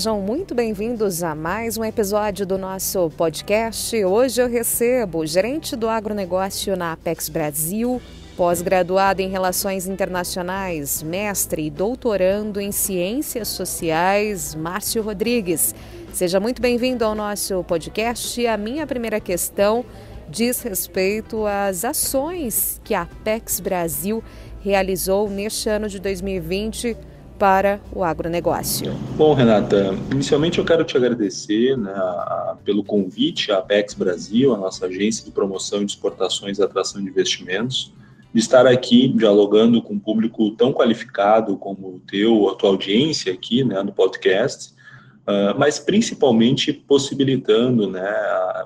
sejam muito bem-vindos a mais um episódio do nosso podcast. Hoje eu recebo o gerente do agronegócio na Apex Brasil, pós-graduado em Relações Internacionais, mestre e doutorando em Ciências Sociais, Márcio Rodrigues. Seja muito bem-vindo ao nosso podcast. A minha primeira questão diz respeito às ações que a Apex Brasil realizou neste ano de 2020 para o agronegócio. Bom, Renata, inicialmente eu quero te agradecer né, pelo convite à Apex Brasil, a nossa agência de promoção de exportações e atração de investimentos, de estar aqui dialogando com um público tão qualificado como o teu, a tua audiência aqui né, no podcast, uh, mas principalmente possibilitando, né,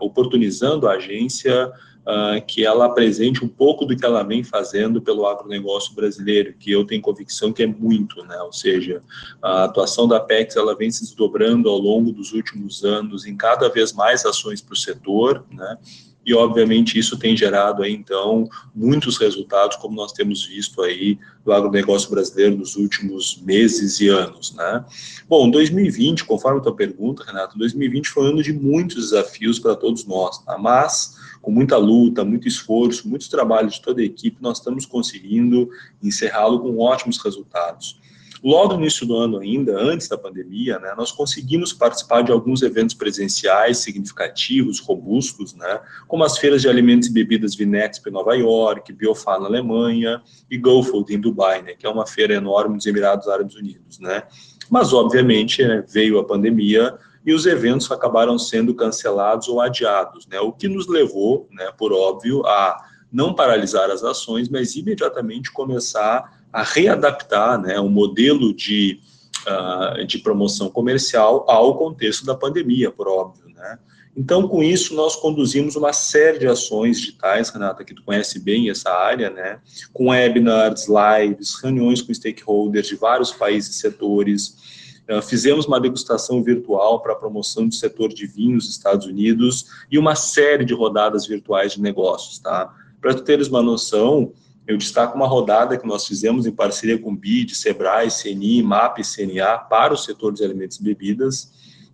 oportunizando a agência uh, que ela apresente um pouco do que ela vem fazendo pelo agronegócio brasileiro, que eu tenho convicção que é muito, né? Ou seja, a atuação da Apex ela vem se desdobrando ao longo dos últimos anos em cada vez mais ações para o setor, né? E obviamente isso tem gerado aí então muitos resultados como nós temos visto aí do agronegócio brasileiro nos últimos meses e anos, né? Bom, 2020, conforme a tua pergunta, Renato, 2020 foi um ano de muitos desafios para todos nós, tá? mas com muita luta, muito esforço, muitos trabalhos de toda a equipe, nós estamos conseguindo encerrá-lo com ótimos resultados. Logo no início do ano ainda, antes da pandemia, né, nós conseguimos participar de alguns eventos presenciais significativos, robustos, né, como as feiras de alimentos e bebidas Vinexp em Nova York, Biofar na Alemanha e GoFood em Dubai, né, que é uma feira enorme dos Emirados Árabes Unidos. Né. Mas, obviamente, né, veio a pandemia e os eventos acabaram sendo cancelados ou adiados, né? O que nos levou, né, por óbvio, a não paralisar as ações, mas imediatamente começar a readaptar, né, o modelo de, uh, de promoção comercial ao contexto da pandemia, por óbvio, né? Então, com isso, nós conduzimos uma série de ações digitais, Renata, que tu conhece bem essa área, né? Com webinars, lives, reuniões com stakeholders de vários países e setores, Uh, fizemos uma degustação virtual para a promoção do setor de vinhos nos Estados Unidos e uma série de rodadas virtuais de negócios, tá? Para tu teres uma noção, eu destaco uma rodada que nós fizemos em parceria com BID, Sebrae, CNI, MAP e CNA para o setor de alimentos e bebidas.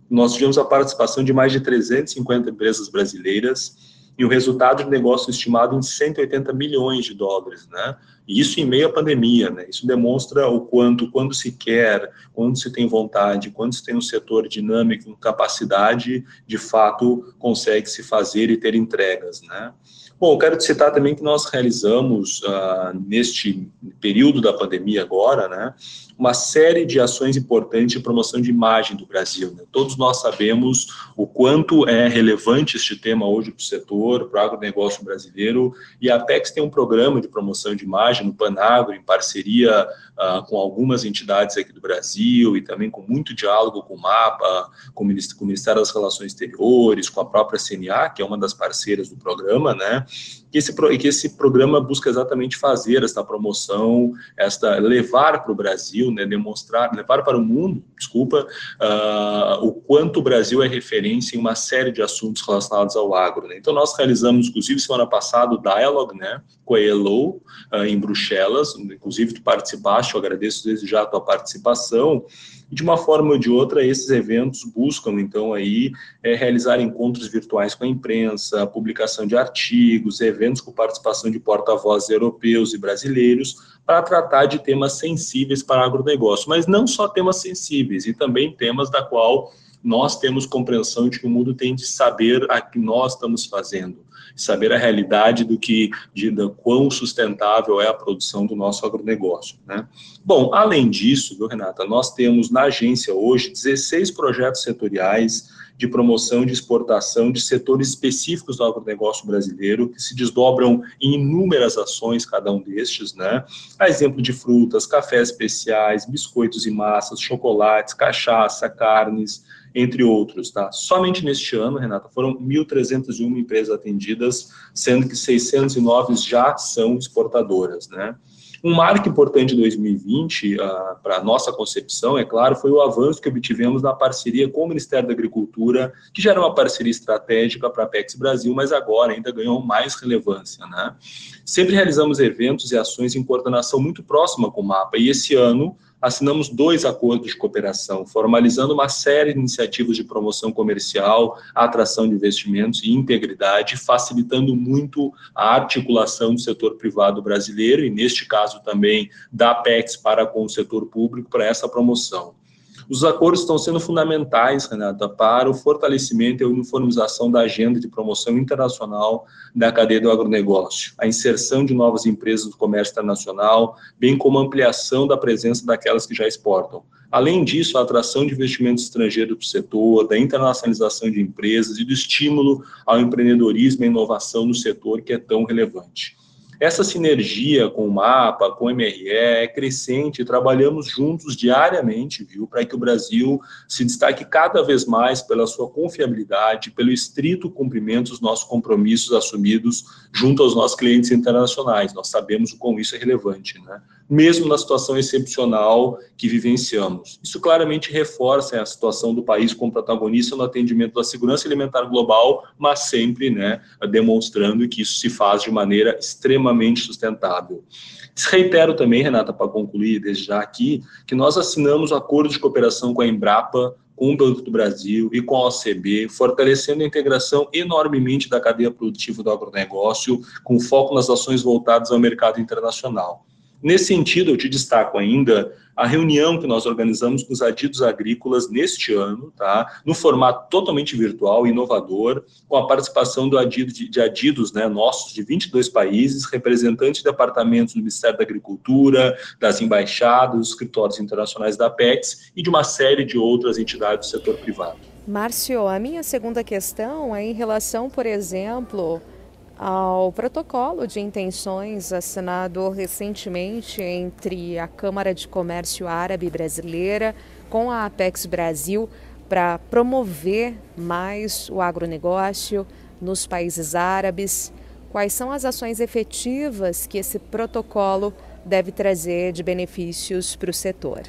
Nós tivemos a participação de mais de 350 empresas brasileiras e o resultado de negócio estimado em 180 milhões de dólares, né? E isso em meio à pandemia, né? Isso demonstra o quanto, quando se quer, quando se tem vontade, quando se tem um setor dinâmico, com capacidade, de fato consegue se fazer e ter entregas, né? Bom, quero te citar também que nós realizamos, uh, neste período da pandemia agora, né, uma série de ações importantes de promoção de imagem do Brasil. Né? Todos nós sabemos o quanto é relevante este tema hoje para o setor, para o agronegócio brasileiro, e a Apex tem um programa de promoção de imagem no Panagro, em parceria uh, com algumas entidades aqui do Brasil, e também com muito diálogo com o MAPA, com o Ministério das Relações Exteriores, com a própria CNA, que é uma das parceiras do programa, né? Que esse, que esse programa busca exatamente fazer esta promoção, esta levar para o Brasil, né, demonstrar, levar para o mundo, desculpa, uh, o quanto o Brasil é referência em uma série de assuntos relacionados ao agro. Né? Então, nós realizamos, inclusive, semana passada, o Dialogue né, com a ELO, uh, em Bruxelas, inclusive tu participaste, eu agradeço desde já a tua participação, e de uma forma ou de outra, esses eventos buscam, então, aí, é, realizar encontros virtuais com a imprensa, publicação de artigos, eventos com participação de porta-vozes europeus e brasileiros, para tratar de temas sensíveis para agronegócio, mas não só temas sensíveis, e também temas da qual nós temos compreensão de que o mundo tem de saber a que nós estamos fazendo saber a realidade do que, de, de quão sustentável é a produção do nosso agronegócio. Né? Bom, além disso, viu, Renata, nós temos na agência hoje 16 projetos setoriais de promoção de exportação de setores específicos do agronegócio brasileiro, que se desdobram em inúmeras ações, cada um destes, né? A exemplo de frutas, cafés especiais, biscoitos e massas, chocolates, cachaça, carnes, entre outros. Tá? Somente neste ano, Renata, foram 1.301 empresas atendidas, sendo que 609 já são exportadoras. Né? Um marco importante de 2020, uh, para a nossa concepção, é claro, foi o avanço que obtivemos na parceria com o Ministério da Agricultura, que já era uma parceria estratégica para a Apex Brasil, mas agora ainda ganhou mais relevância. Né? Sempre realizamos eventos e ações em coordenação muito próxima com o MAPA, e esse ano assinamos dois acordos de cooperação, formalizando uma série de iniciativas de promoção comercial, atração de investimentos e integridade, facilitando muito a articulação do setor privado brasileiro e, neste caso, também da Apex para com o setor público para essa promoção. Os acordos estão sendo fundamentais, Renata, para o fortalecimento e uniformização da agenda de promoção internacional da cadeia do agronegócio, a inserção de novas empresas do comércio internacional, bem como a ampliação da presença daquelas que já exportam. Além disso, a atração de investimentos estrangeiros para o setor, da internacionalização de empresas e do estímulo ao empreendedorismo e inovação no setor que é tão relevante. Essa sinergia com o MAPA, com o MRE é crescente, trabalhamos juntos diariamente, viu, para que o Brasil se destaque cada vez mais pela sua confiabilidade, pelo estrito cumprimento dos nossos compromissos assumidos junto aos nossos clientes internacionais. Nós sabemos o quão isso é relevante, né? mesmo na situação excepcional que vivenciamos. Isso claramente reforça a situação do país como protagonista no atendimento da segurança alimentar global, mas sempre né, demonstrando que isso se faz de maneira extremamente sustentável. Reitero também, Renata, para concluir desde já aqui, que nós assinamos acordo de cooperação com a Embrapa, com o Banco do Brasil e com a OCB, fortalecendo a integração enormemente da cadeia produtiva do agronegócio, com foco nas ações voltadas ao mercado internacional. Nesse sentido, eu te destaco ainda a reunião que nós organizamos com os adidos agrícolas neste ano, tá? no formato totalmente virtual, inovador, com a participação do adido, de, de adidos né, nossos de 22 países, representantes de departamentos do Ministério da Agricultura, das embaixadas, escritórios internacionais da Apex e de uma série de outras entidades do setor privado. Márcio, a minha segunda questão é em relação, por exemplo, ao protocolo de intenções assinado recentemente entre a Câmara de Comércio Árabe Brasileira com a Apex Brasil para promover mais o agronegócio nos países árabes. Quais são as ações efetivas que esse protocolo deve trazer de benefícios para o setor?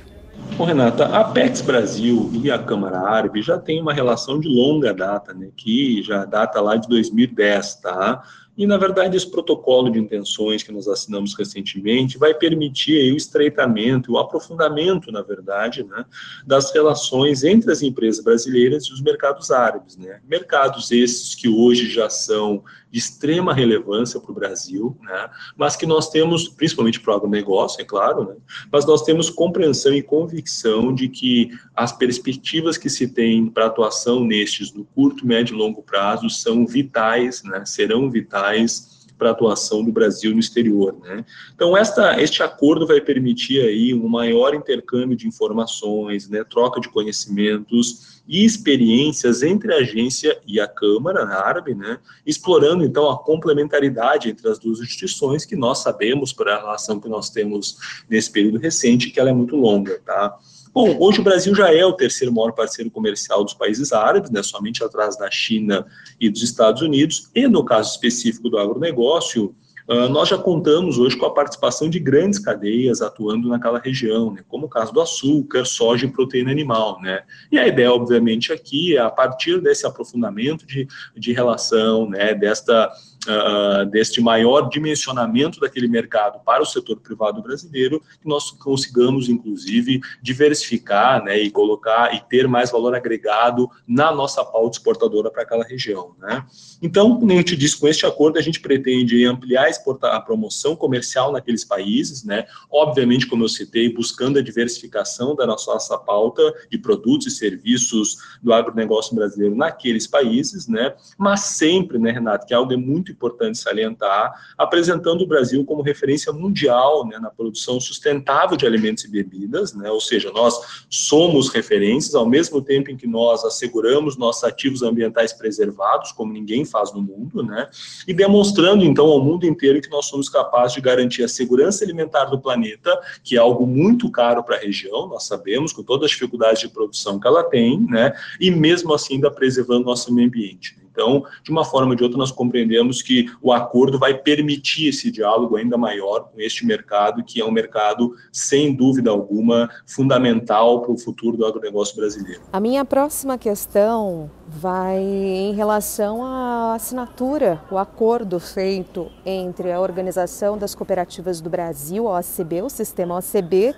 Bom, Renata, a Apex Brasil e a Câmara Árabe já têm uma relação de longa data, né, que já data lá de 2010, tá? E, na verdade, esse protocolo de intenções que nós assinamos recentemente vai permitir aí, o estreitamento, o aprofundamento, na verdade, né, das relações entre as empresas brasileiras e os mercados árabes. Né? Mercados esses que hoje já são de extrema relevância para o Brasil, né, mas que nós temos, principalmente para o agronegócio, é claro, né, mas nós temos compreensão e convicção de que as perspectivas que se tem para atuação nestes no curto, médio e longo prazo são vitais, né, serão vitais para a atuação do Brasil no exterior. Né? Então, esta, este acordo vai permitir aí um maior intercâmbio de informações, né, troca de conhecimentos e experiências entre a agência e a Câmara árabe, né, explorando então a complementaridade entre as duas instituições, que nós sabemos, por a relação que nós temos nesse período recente, que ela é muito longa. Tá? Bom, hoje o Brasil já é o terceiro maior parceiro comercial dos países árabes, né, somente atrás da China e dos Estados Unidos, e no caso específico do agronegócio, Uh, nós já contamos hoje com a participação de grandes cadeias atuando naquela região, né, como o caso do açúcar, soja e proteína animal. Né? E a ideia, obviamente, aqui é, a partir desse aprofundamento de, de relação, né, desta uh, deste maior dimensionamento daquele mercado para o setor privado brasileiro, que nós consigamos, inclusive, diversificar né, e colocar e ter mais valor agregado na nossa pauta exportadora para aquela região. Né? Então, como eu te disse, com este acordo a gente pretende ampliar a promoção comercial naqueles países, né? obviamente, como eu citei, buscando a diversificação da nossa, nossa pauta de produtos e serviços do agronegócio brasileiro naqueles países, né? mas sempre, né, Renato, que é algo importante salientar, apresentando o Brasil como referência mundial né, na produção sustentável de alimentos e bebidas, né, ou seja, nós somos referências ao mesmo tempo em que nós asseguramos nossos ativos ambientais preservados, como ninguém faz no mundo, né, e demonstrando então ao mundo inteiro que nós somos capazes de garantir a segurança alimentar do planeta, que é algo muito caro para a região, nós sabemos, com todas as dificuldades de produção que ela tem, né, e mesmo assim ainda preservando nosso meio ambiente. Então, de uma forma ou de outra, nós compreendemos que o acordo vai permitir esse diálogo ainda maior com este mercado, que é um mercado, sem dúvida alguma, fundamental para o futuro do agronegócio brasileiro. A minha próxima questão vai em relação à assinatura, o acordo feito entre a Organização das Cooperativas do Brasil, a OCB, o sistema OCB,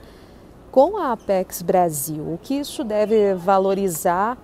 com a Apex Brasil, o que isso deve valorizar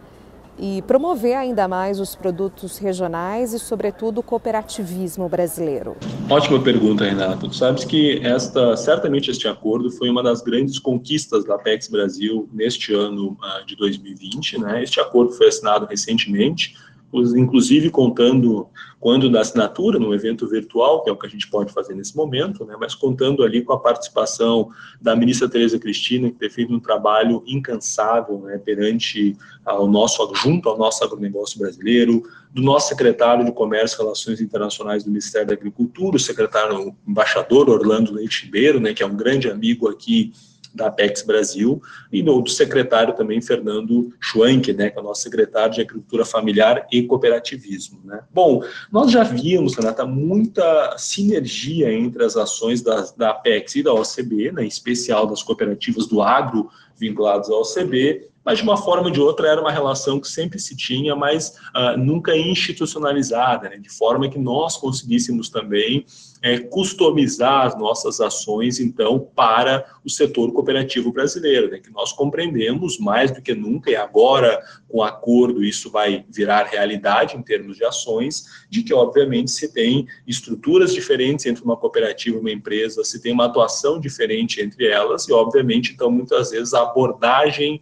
e promover ainda mais os produtos regionais e, sobretudo, o cooperativismo brasileiro? Ótima pergunta, Renato. Tu sabes que esta, certamente este acordo foi uma das grandes conquistas da Apex Brasil neste ano uh, de 2020. Né? Este acordo foi assinado recentemente inclusive contando quando da assinatura, no evento virtual, que é o que a gente pode fazer nesse momento, né, mas contando ali com a participação da ministra Tereza Cristina, que tem feito um trabalho incansável né, perante ao nosso, junto ao nosso agronegócio brasileiro, do nosso secretário de Comércio e Relações Internacionais do Ministério da Agricultura, o secretário o embaixador Orlando Leite Ribeiro, né, que é um grande amigo aqui da Apex Brasil, e do, do secretário também, Fernando Schwank, né, que é o nosso secretário de Agricultura Familiar e Cooperativismo. Né. Bom, nós já vimos, Renata, muita sinergia entre as ações da, da Apex e da OCB, né, em especial das cooperativas do agro vinculadas à OCB, mas de uma forma ou de outra era uma relação que sempre se tinha, mas uh, nunca institucionalizada, né, de forma que nós conseguíssemos também é, customizar as nossas ações, então, para o setor cooperativo brasileiro, né, que nós compreendemos mais do que nunca, e agora, com o acordo, isso vai virar realidade em termos de ações, de que, obviamente, se tem estruturas diferentes entre uma cooperativa e uma empresa, se tem uma atuação diferente entre elas, e, obviamente, então, muitas vezes, a abordagem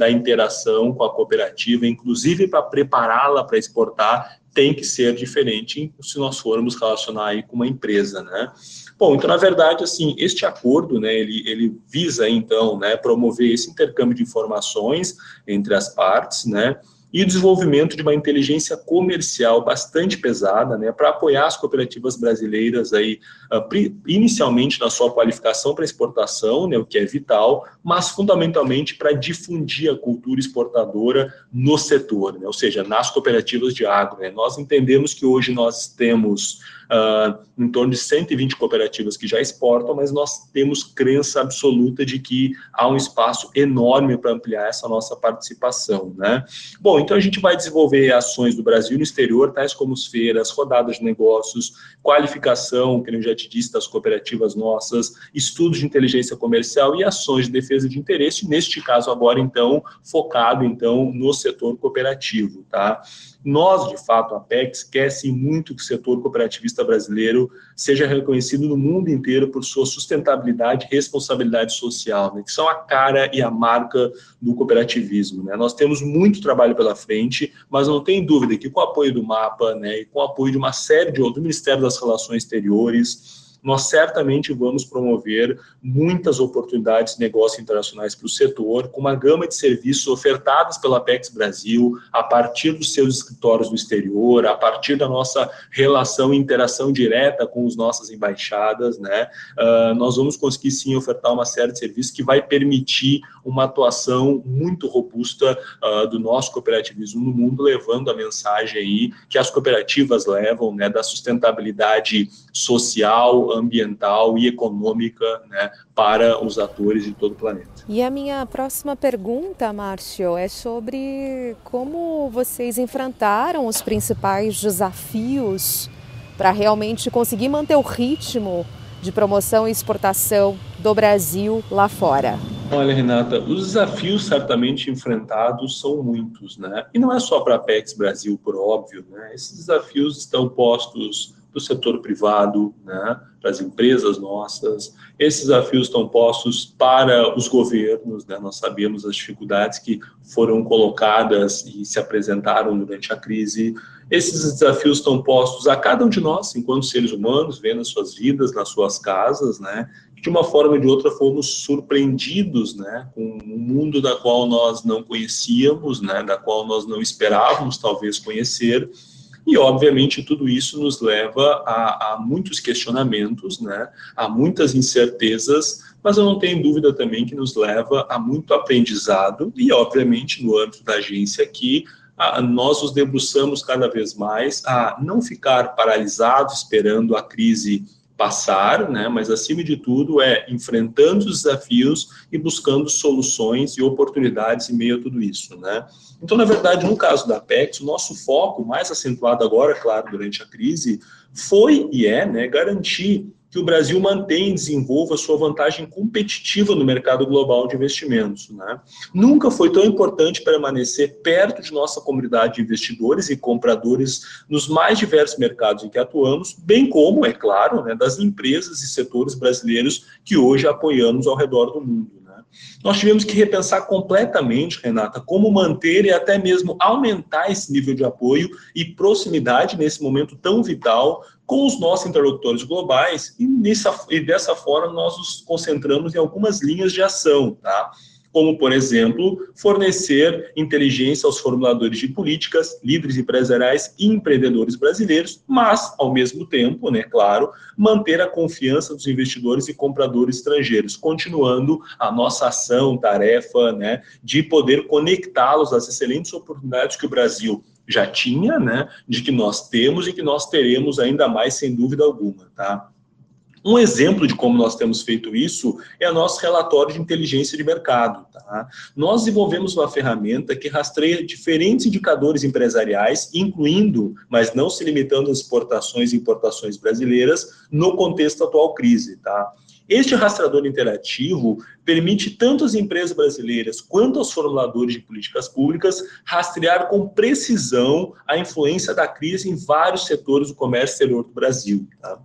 da interação com a cooperativa, inclusive para prepará-la para exportar, tem que ser diferente se nós formos relacionar aí com uma empresa, né? Bom, então, na verdade, assim, este acordo, né, ele, ele visa, então, né, promover esse intercâmbio de informações entre as partes, né, e o desenvolvimento de uma inteligência comercial bastante pesada, né, para apoiar as cooperativas brasileiras aí, uh, inicialmente na sua qualificação para exportação, né, o que é vital, mas fundamentalmente para difundir a cultura exportadora no setor, né, ou seja, nas cooperativas de agro. Né. Nós entendemos que hoje nós temos uh, em torno de 120 cooperativas que já exportam, mas nós temos crença absoluta de que há um espaço enorme para ampliar essa nossa participação. Né? Bom, então a gente vai desenvolver ações do Brasil no exterior, tais como as feiras, rodadas de negócios, qualificação, que eu já te disse, das cooperativas nossas, estudos de inteligência comercial e ações de defesa de interesse, neste caso agora, então, focado, então, no setor cooperativo, tá? Nós, de fato, a quer sim muito que o setor cooperativista brasileiro seja reconhecido no mundo inteiro por sua sustentabilidade e responsabilidade social, né, que são a cara e a marca do cooperativismo. Né. Nós temos muito trabalho pela frente, mas não tem dúvida que com o apoio do MAPA né, e com o apoio de uma série de outros, do Ministério das Relações Exteriores, nós certamente vamos promover muitas oportunidades de negócio internacionais para o setor, com uma gama de serviços ofertados pela Apex Brasil, a partir dos seus escritórios no exterior, a partir da nossa relação e interação direta com as nossas embaixadas, né? Uh, nós vamos conseguir sim ofertar uma série de serviços que vai permitir uma atuação muito robusta uh, do nosso cooperativismo no mundo, levando a mensagem aí que as cooperativas levam, né, da sustentabilidade social, ambiental e econômica né, para os atores de todo o planeta. E a minha próxima pergunta, Márcio, é sobre como vocês enfrentaram os principais desafios para realmente conseguir manter o ritmo de promoção e exportação do Brasil lá fora? Olha, Renata, os desafios certamente enfrentados são muitos, né? E não é só para a Apex Brasil, por óbvio, né? Esses desafios estão postos para o setor privado, né, para as empresas nossas. Esses desafios estão postos para os governos, né, nós sabemos as dificuldades que foram colocadas e se apresentaram durante a crise. Esses desafios estão postos a cada um de nós, enquanto seres humanos, vendo as suas vidas, nas suas casas, né, de uma forma ou de outra fomos surpreendidos, né, com um mundo da qual nós não conhecíamos, né, da qual nós não esperávamos talvez conhecer, e, obviamente, tudo isso nos leva a, a muitos questionamentos, né, a muitas incertezas, mas eu não tenho dúvida também que nos leva a muito aprendizado e, obviamente, no âmbito da agência aqui, nós nos debruçamos cada vez mais a não ficar paralisados esperando a crise passar, né, mas acima de tudo é enfrentando os desafios e buscando soluções e oportunidades em meio a tudo isso, né. Então, na verdade, no caso da Apex, o nosso foco mais acentuado agora, claro, durante a crise, foi e é, né, garantir que o Brasil mantenha e desenvolva sua vantagem competitiva no mercado global de investimentos. Né? Nunca foi tão importante permanecer perto de nossa comunidade de investidores e compradores nos mais diversos mercados em que atuamos, bem como, é claro, né, das empresas e setores brasileiros que hoje apoiamos ao redor do mundo. Nós tivemos que repensar completamente, Renata, como manter e até mesmo aumentar esse nível de apoio e proximidade nesse momento tão vital com os nossos interlocutores globais e, nessa, e dessa forma nós nos concentramos em algumas linhas de ação, tá? Como, por exemplo, fornecer inteligência aos formuladores de políticas, líderes empresariais e empreendedores brasileiros, mas, ao mesmo tempo, né, claro, manter a confiança dos investidores e compradores estrangeiros, continuando a nossa ação, tarefa, né, de poder conectá-los às excelentes oportunidades que o Brasil já tinha, né, de que nós temos e que nós teremos ainda mais, sem dúvida alguma, tá? Um exemplo de como nós temos feito isso é o nosso relatório de inteligência de mercado. Tá? Nós desenvolvemos uma ferramenta que rastreia diferentes indicadores empresariais, incluindo, mas não se limitando às exportações e importações brasileiras, no contexto atual crise. Tá? Este rastreador interativo permite tanto às empresas brasileiras quanto aos formuladores de políticas públicas rastrear com precisão a influência da crise em vários setores do comércio exterior do Brasil. Tá?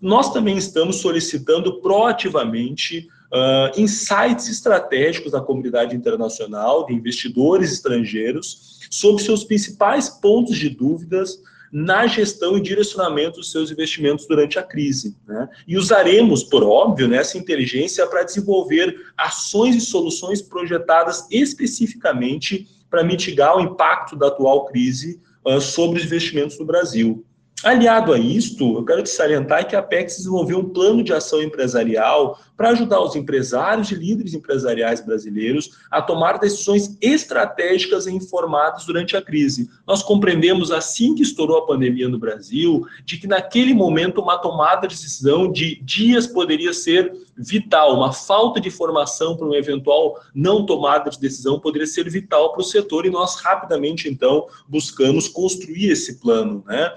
Nós também estamos solicitando proativamente uh, insights estratégicos da comunidade internacional, de investidores estrangeiros, sobre seus principais pontos de dúvidas na gestão e direcionamento dos seus investimentos durante a crise. Né? E usaremos, por óbvio, né, essa inteligência para desenvolver ações e soluções projetadas especificamente para mitigar o impacto da atual crise uh, sobre os investimentos no Brasil. Aliado a isto, eu quero te salientar que a Apex desenvolveu um plano de ação empresarial para ajudar os empresários e líderes empresariais brasileiros a tomar decisões estratégicas e informadas durante a crise. Nós compreendemos, assim que estourou a pandemia no Brasil, de que naquele momento uma tomada de decisão de dias poderia ser vital, uma falta de informação para uma eventual não tomada de decisão poderia ser vital para o setor e nós rapidamente, então, buscamos construir esse plano. Né?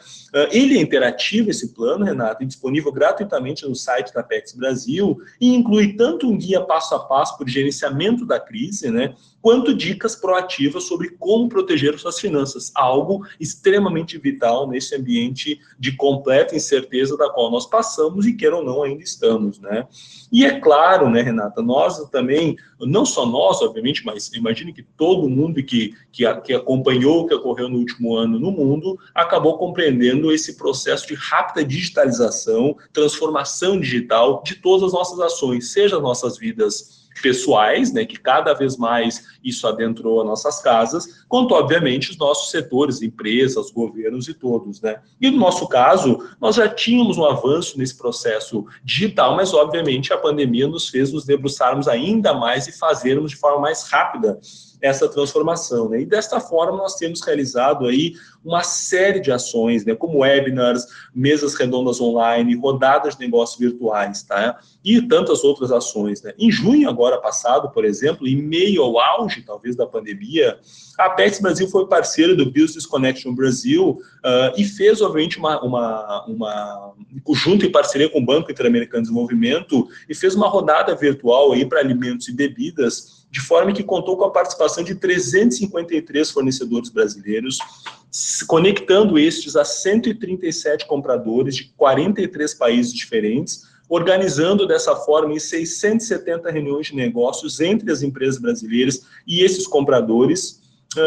Ele é interativo, esse plano, Renato, e disponível gratuitamente no site da Apex Brasil e inclui tanto um guia passo a passo o gerenciamento da crise, né, quanto dicas proativas sobre como proteger suas finanças, algo extremamente vital nesse ambiente de completa incerteza da qual nós passamos e, queira ou não, ainda estamos, né. E é claro, né, Renata, nós também, não só nós, obviamente, mas imagine que todo mundo que, que, que acompanhou o que ocorreu no último ano no mundo acabou compreendendo esse processo de rápida digitalização, transformação digital de todas as nossas ações, seja as nossas vidas pessoais, né, que cada vez mais isso adentrou as nossas casas, quanto, obviamente, os nossos setores, empresas, governos e todos. Né? E no nosso caso, nós já tínhamos um avanço nesse processo digital, mas, obviamente, a pandemia nos fez nos debruçarmos ainda mais e fazermos de forma mais rápida essa transformação. Né? E desta forma nós temos realizado aí uma série de ações, né? como webinars, mesas redondas online, rodadas de negócios virtuais, tá? E tantas outras ações. Né? Em junho agora passado, por exemplo, em meio ao auge talvez da pandemia, a Apex Brasil foi parceira do Business Connection Brasil uh, e fez, obviamente, uma, uma, uma, junto em parceria com o Banco Interamericano de Desenvolvimento, e fez uma rodada virtual aí para alimentos e bebidas de forma que contou com a participação de 353 fornecedores brasileiros, conectando estes a 137 compradores de 43 países diferentes, organizando dessa forma em 670 reuniões de negócios entre as empresas brasileiras e esses compradores,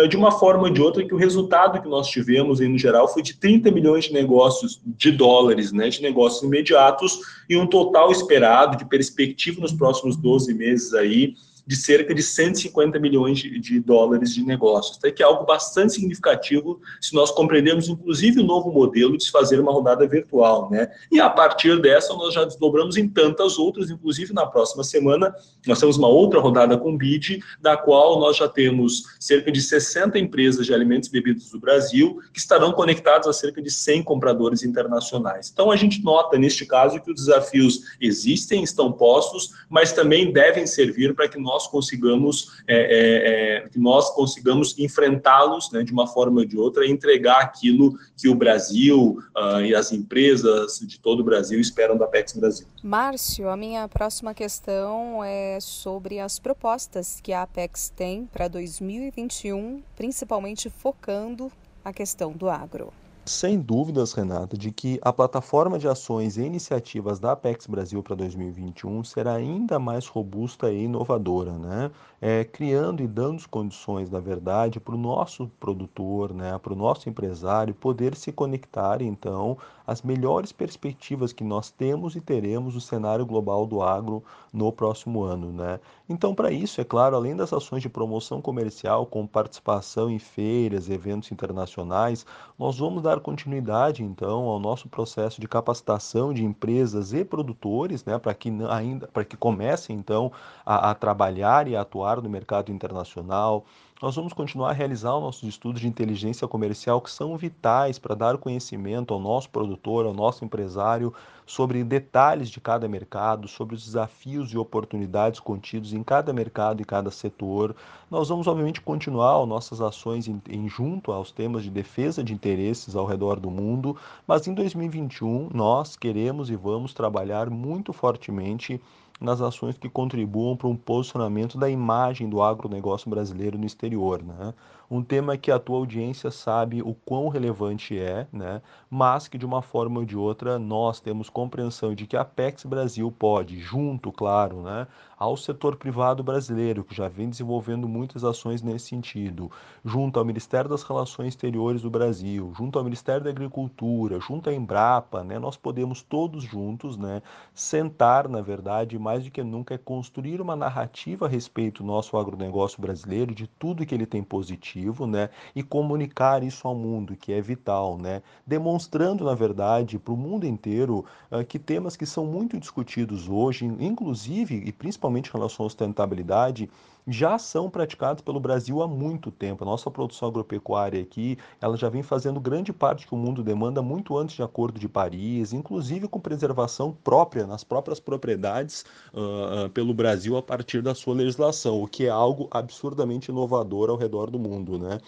de uma forma ou de outra, que o resultado que nós tivemos, no geral, foi de 30 milhões de negócios de dólares, né, de negócios imediatos, e um total esperado de perspectiva nos próximos 12 meses aí, de cerca de 150 milhões de, de dólares de negócios, tá? que é algo bastante significativo se nós compreendemos, inclusive, o novo modelo de se fazer uma rodada virtual. Né? E a partir dessa, nós já desdobramos em tantas outras, inclusive na próxima semana, nós temos uma outra rodada com BID, da qual nós já temos cerca de 60 empresas de alimentos e bebidas do Brasil que estarão conectadas a cerca de 100 compradores internacionais. Então, a gente nota, neste caso, que os desafios existem, estão postos, mas também devem servir para que nós nós consigamos é, é, é, que nós consigamos enfrentá-los né, de uma forma ou de outra e entregar aquilo que o Brasil uh, e as empresas de todo o Brasil esperam da Apex Brasil. Márcio, a minha próxima questão é sobre as propostas que a Apex tem para 2021, principalmente focando a questão do agro. Sem dúvidas, Renata, de que a plataforma de ações e iniciativas da Apex Brasil para 2021 será ainda mais robusta e inovadora, né? É, criando e dando condições, na verdade, para o nosso produtor, né, para o nosso empresário poder se conectar, então, às melhores perspectivas que nós temos e teremos no cenário global do agro no próximo ano. Né? Então, para isso, é claro, além das ações de promoção comercial, com participação em feiras, eventos internacionais, nós vamos dar continuidade, então, ao nosso processo de capacitação de empresas e produtores, né, para que ainda, para que comecem, então, a, a trabalhar e a atuar no mercado internacional. Nós vamos continuar a realizar os nossos estudos de inteligência comercial que são vitais para dar conhecimento ao nosso produtor, ao nosso empresário sobre detalhes de cada mercado, sobre os desafios e oportunidades contidos em cada mercado e cada setor. Nós vamos, obviamente, continuar nossas ações em, em junto aos temas de defesa de interesses ao redor do mundo, mas em 2021 nós queremos e vamos trabalhar muito fortemente nas ações que contribuam para um posicionamento da imagem do agronegócio brasileiro no exterior. Né? Um tema que a tua audiência sabe o quão relevante é, né? mas que de uma forma ou de outra nós temos compreensão de que a Apex Brasil pode, junto, claro, né, ao setor privado brasileiro, que já vem desenvolvendo muitas ações nesse sentido, junto ao Ministério das Relações Exteriores do Brasil, junto ao Ministério da Agricultura, junto à Embrapa, né, nós podemos todos juntos né, sentar, na verdade, mais do que nunca, é construir uma narrativa a respeito do nosso agronegócio brasileiro, de tudo que ele tem positivo, né, e comunicar isso ao mundo, que é vital, né, demonstrando, na verdade, para o mundo inteiro uh, que temas que são muito discutidos hoje, inclusive e principalmente principalmente em relação à sustentabilidade, já são praticados pelo Brasil há muito tempo. A nossa produção agropecuária aqui, ela já vem fazendo grande parte que o mundo demanda muito antes de Acordo de Paris, inclusive com preservação própria nas próprias propriedades uh, pelo Brasil a partir da sua legislação, o que é algo absurdamente inovador ao redor do mundo, né?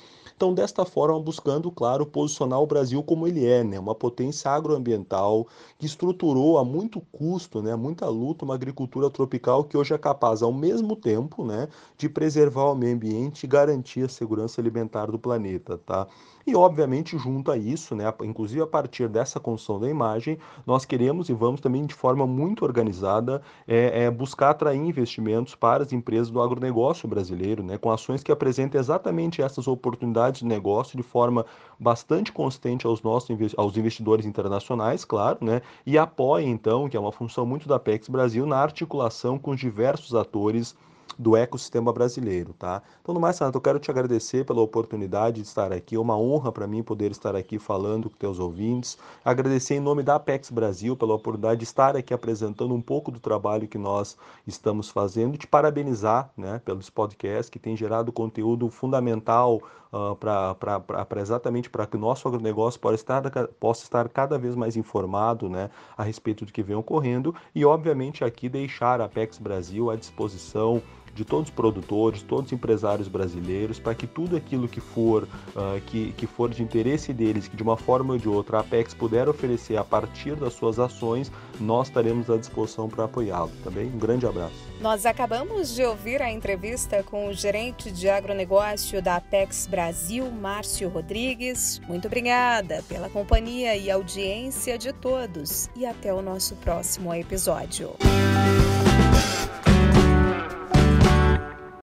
Então, desta forma, buscando, claro, posicionar o Brasil como ele é, né? uma potência agroambiental que estruturou a muito custo, né? muita luta, uma agricultura tropical que hoje é capaz, ao mesmo tempo, né? De preservar o meio ambiente e garantir a segurança alimentar do planeta. Tá? E, obviamente, junto a isso, né, inclusive a partir dessa construção da imagem, nós queremos e vamos também, de forma muito organizada, é, é, buscar atrair investimentos para as empresas do agronegócio brasileiro, né, com ações que apresentem exatamente essas oportunidades de negócio de forma bastante consistente aos nossos aos investidores internacionais, claro, né, e apoiem, então, que é uma função muito da PEX Brasil, na articulação com os diversos atores do ecossistema brasileiro, tá? Então, no mais, Sanato, eu quero te agradecer pela oportunidade de estar aqui. É uma honra para mim poder estar aqui falando com teus ouvintes. Agradecer em nome da Apex Brasil pela oportunidade de estar aqui apresentando um pouco do trabalho que nós estamos fazendo. Te parabenizar, né, pelos podcasts que tem gerado conteúdo fundamental uh, ah, para exatamente para que o nosso agronegócio possa estar, possa estar cada vez mais informado, né, a respeito do que vem ocorrendo e, obviamente, aqui deixar a Apex Brasil à disposição de todos os produtores, todos os empresários brasileiros, para que tudo aquilo que for, uh, que, que for de interesse deles, que de uma forma ou de outra a Apex puder oferecer a partir das suas ações, nós estaremos à disposição para apoiá-lo. Também tá um grande abraço. Nós acabamos de ouvir a entrevista com o gerente de agronegócio da Apex Brasil, Márcio Rodrigues. Muito obrigada pela companhia e audiência de todos e até o nosso próximo episódio.